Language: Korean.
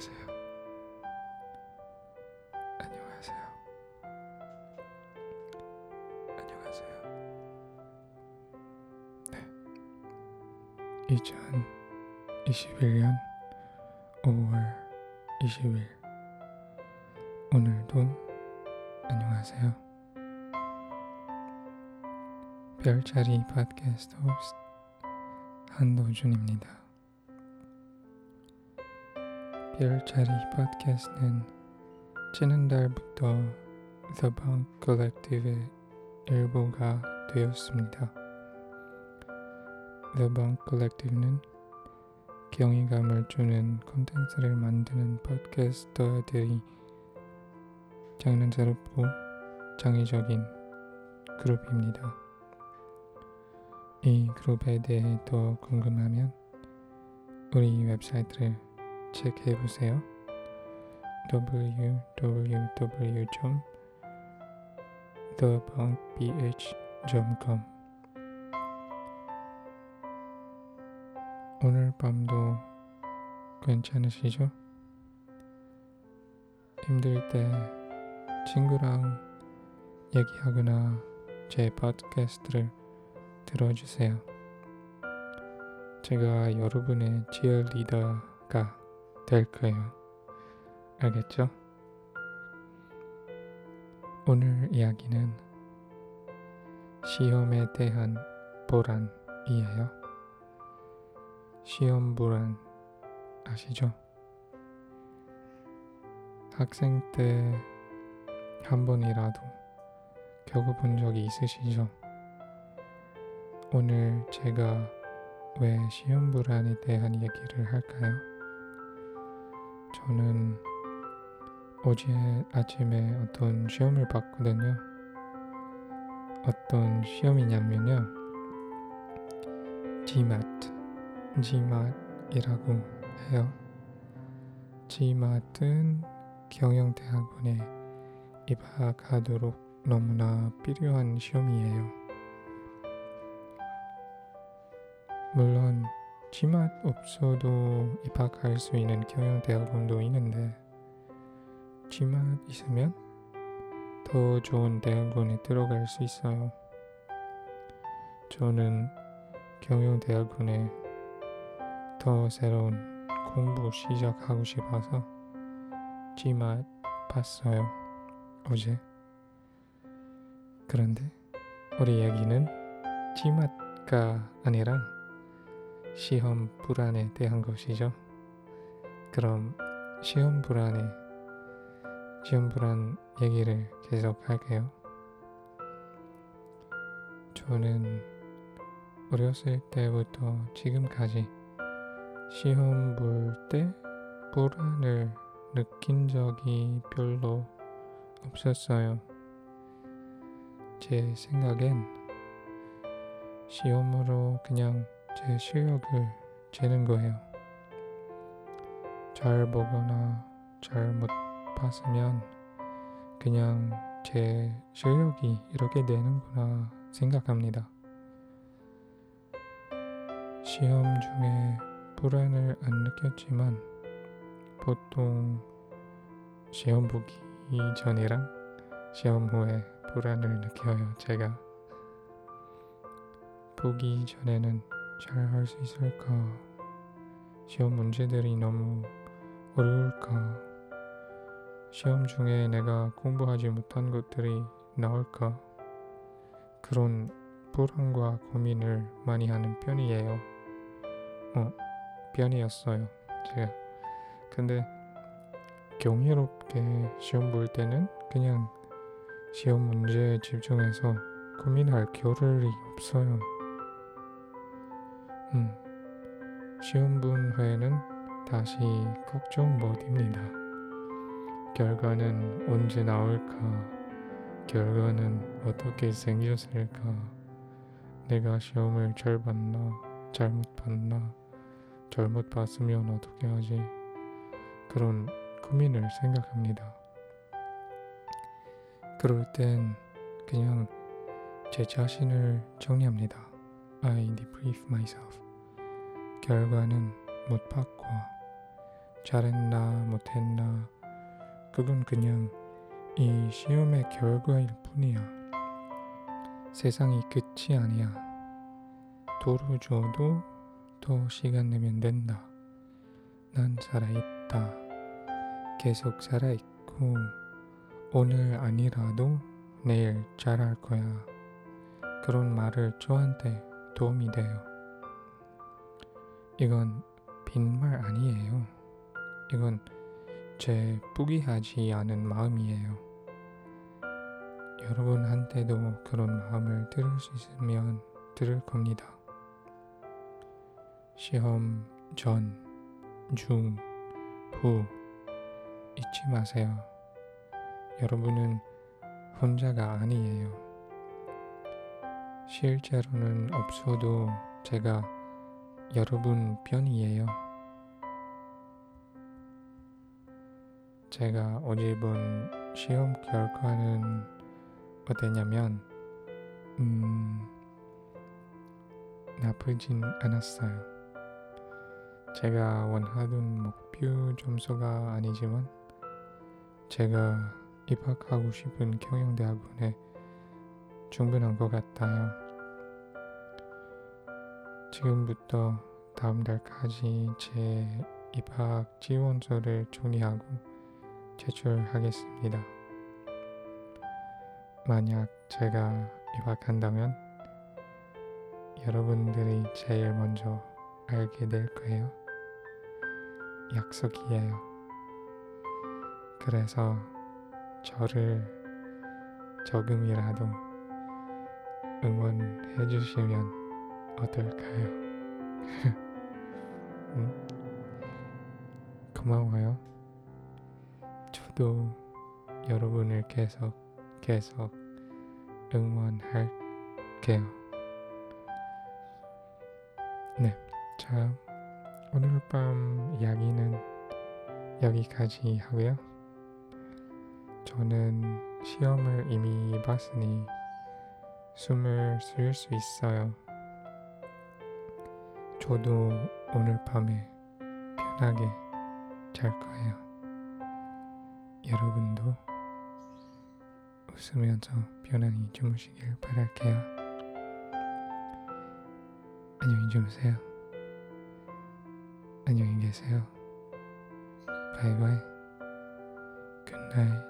안녕하세요. 안녕하세요. 안녕하세요. 네. 2021년 5월 20일 오늘도 안녕하세요. 별자리 팟캐스트 호스트 한도준입니다. 별자리 팟캐스트는 지난달부터 The Bunk Collective의 일부가 되었습니다. The Bunk Collective는 경이감을 주는 콘텐츠를 만드는 팟캐스터들이 장난스럽고 창의적인 그룹입니다. 이 그룹에 대해 더 궁금하면 우리 웹사이트를 체크해 보세요. www.thebunkbh.com 오늘 밤도 괜찮으시죠? 힘들 때 친구랑 얘기하거나 제 팟캐스트를 들어주세요. 제가 여러분의 치어리더가 될 거예요. 알겠죠? 오늘 이야기는 시험에 대한 불안이에요. 시험 불안 아시죠? 학생 때 한 번이라도 겪어본 적이 있으시죠? 오늘 제가 왜 시험 불안에 대한 얘기를 할까요? 저는 어제 아침에 어떤 시험을 봤거든요. 어떤 시험이냐면요. GMAT, GMAT이라고 해요. GMAT은 경영대학원에 입학하도록 너무나 필요한 시험이에요. 물론 GMAT 없어도 입학할 수 있는 경영대학원도 있는데 GMAT 있으면 더 좋은 대학원에 들어갈 수 있어요. 저는 경영대학원에 더 새로운 공부 시작하고 싶어서 GMAT 봤어요. 어제. 그런데 우리 얘기는 GMAT가 아니라 시험 불안에 대한 것이죠. 그럼 시험 불안에 시험 불안 얘기를 계속 할게요. 저는 어렸을 때부터 지금까지 시험 볼 때 불안을 느낀 적이 별로 없었어요. 제 생각엔 시험으로 그냥 제 실력을 재는 거예요. 잘 보거나 잘못 봤으면 그냥 제 실력이 이렇게 되는구나 생각합니다. 시험 중에 불안을 안 느꼈지만 보통 시험 보기 전이랑 시험 후에 불안을 느껴요, 제가. 보기 전에는 잘 할 수 있을까? 시험 문제들이 너무 어려울까? 시험 중에 내가 공부하지 못한 것들이 나올까? 그런 불안과 고민을 많이 하는 편이에요. 어, 편이었어요. 제가. 근데 경이롭게 시험 볼 때는 그냥 시험 문제에 집중해서 고민할 겨를이 없어요. 음, 시험 본 후에는 다시 걱정 못입니다. 결과는 언제 나올까? 결과는 어떻게 생겼을까? 내가 시험을 잘 봤나? 잘못 봤나? 잘못 봤으면 어떻게 하지? 그런 고민을 생각합니다. 그럴 땐 그냥 제 자신을 정리합니다. I debrief myself. 결과는 못 봤고 잘했나 못했나 그건 그냥 이 시험의 결과일 뿐이야. 세상이 끝이 아니야. 도로 줘도 더 시간 내면 된다. 난 살아있다. 계속 살아있고 오늘 아니라도 내일 잘할 거야. 그런 말을 저한테 도움이 돼요. 이건 빈말 아니에요. 이건 제 포기하지 않은 마음이에요. 여러분한테도 그런 마음을 들을 수 있으면 들을 겁니다. 시험 전, 중, 후 잊지 마세요. 여러분은 혼자가 아니에요. 실제로는 없어도 제가 여러분 편이에요. 제가 어제 본 시험 결과는 어땠냐면, 음, 나쁘진 않았어요. 제가 원하던 목표 점수가 아니지만, 제가 입학하고 싶은 경영대학원에 충분한 것 같아요. 지금부터 다음 달까지 제 입학 지원서를 정리하고 제출하겠습니다. 만약 제가 입학한다면 여러분들이 제일 먼저 알게 될 거예요. 약속이에요. 그래서 저를 조금이라도 응원해 주시면 어떨까요? 음? 고마워요. 저도 여러분을 계속 계속 응원할게요. 네, 자 오늘 밤 이야기는 여기까지 하고요. 저는 시험을 이미 봤으니 숨을 쉴 수 있어요. 저도 오늘 밤에 편하게 잘 거예요. 여러분도 웃으면서 편안히 주무시길 바랄게요. 안녕히 주무세요. 안녕히 계세요. Bye bye. Good night.